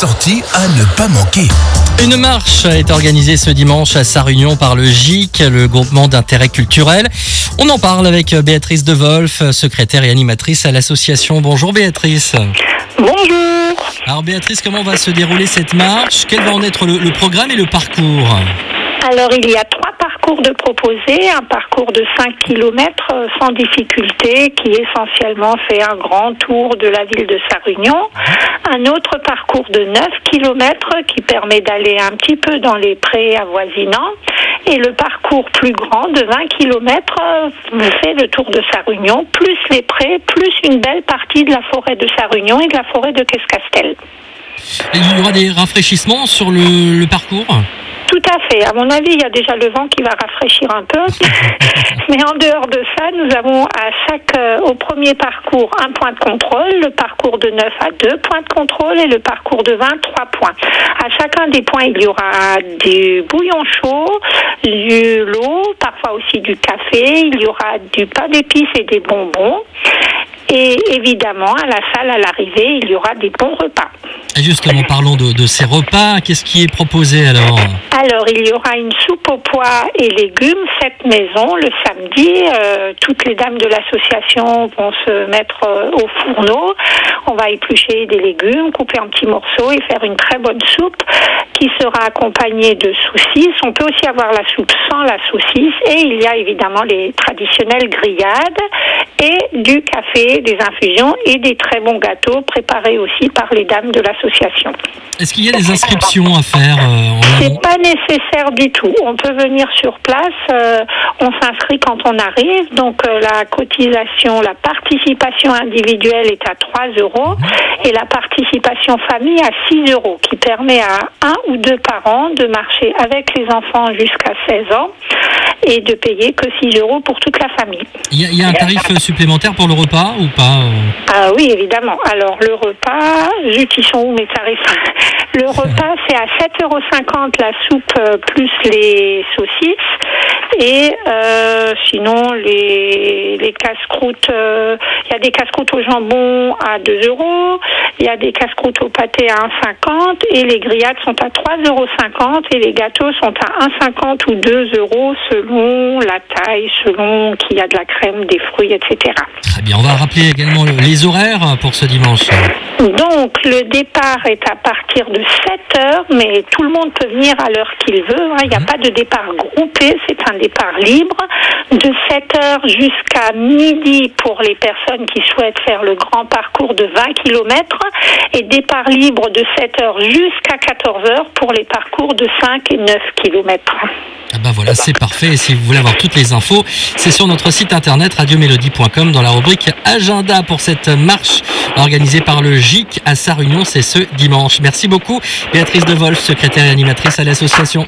Sortie à ne pas manquer. Une marche est organisée ce dimanche à Sarunion par le GIC, le groupement d'intérêt culturel. On en parle avec Béatrice De Wolf, secrétaire et animatrice à l'association. Bonjour Béatrice. Bonjour. Alors Béatrice, comment va se dérouler cette marche? Quel va en être le, le programme et le parcours? Alors, il y a trois de proposés. Un parcours de 5 km sans difficulté qui essentiellement fait un grand tour de la ville de Sarunion. Un autre parcours de 9 km qui permet d'aller un petit peu dans les prés avoisinants. Et le parcours plus grand de 20 km fait le tour de Sarunion, plus les prés, plus une belle partie de la forêt de Sarunion et de la forêt de Quescastel. Et Il y aura des rafraîchissements sur le parcours? Tout à fait. À mon avis, il y a déjà le vent qui va rafraîchir un peu. Mais en dehors de ça, nous avons à chaque, euh, au premier parcours, un point de contrôle, le parcours de 9 à 2 points de contrôle et le parcours de 20, 3 points. À chacun des points, il y aura du bouillon chaud, de l'eau, parfois aussi du café, il y aura du pain d'épices et des bonbons. Et évidemment, à la salle, à l'arrivée, il y aura des bons repas. Et justement, parlons de, de ces repas. Qu'est-ce qui est proposé alors Alors, il y aura une soupe aux pois et légumes, cette maison, le samedi. Euh, toutes les dames de l'association vont se mettre euh, au fourneau. On va éplucher des légumes, couper en petits morceaux et faire une très bonne soupe qui sera accompagnée de saucisses. On peut aussi avoir la soupe sans la saucisse. Et il y a évidemment les traditionnelles grillades et du café, des infusions et des très bons gâteaux préparés aussi par les dames de l'association. Est-ce qu'il y a des inscriptions à faire euh, C'est pas nécessaire du tout. On peut venir sur place. euh, on s'inscrit quand on arrive. Donc euh, la cotisation, la participation individuelle est à 3 euros et la participation famille à 6 euros, qui permet à un ou deux parents de marcher avec les enfants jusqu'à 16 ans et de payer que 6 euros pour toute la famille. Il y, a, il y a un tarif supplémentaire pour le repas ou pas euh Ah oui, évidemment. Alors le repas, zut, ils sont où mes tarifs? Le repas, c'est à 7,50 euros la soupe euh, plus les saucisses. Et euh, sinon, les, les casse-croûtes, euh, il y a des casse-croûtes au jambon à 2 euros, il y a des casse-croûtes au pâté à 1,50 et les grillades sont à 3,50 euros et les gâteaux sont à 1,50 ou 2 euros selon la taille, selon qu'il y a de la crème, des fruits, etc. Très bien. On va rappeler également le- les horaires pour ce dimanche. Donc le départ est à partir de 7 heures, mais tout le monde peut venir à l'heure qu'il veut. hein. Il n'y a pas de départ groupé, c'est un départ libre. De 7 heures jusqu'à midi pour les personnes qui souhaitent faire le grand parcours de 20 km et départ libre de 7 heures jusqu'à 14 heures pour les parcours de 5 et 9 km. Ah bah voilà, c'est parfait. Si vous voulez avoir toutes les infos, c'est sur notre site internet radiomélodie.com dans la rubrique agenda pour cette marche organisée par le GIC à Sarunion. C'est ce dimanche. Merci beaucoup, Béatrice De Wolf, secrétaire et animatrice à l'association.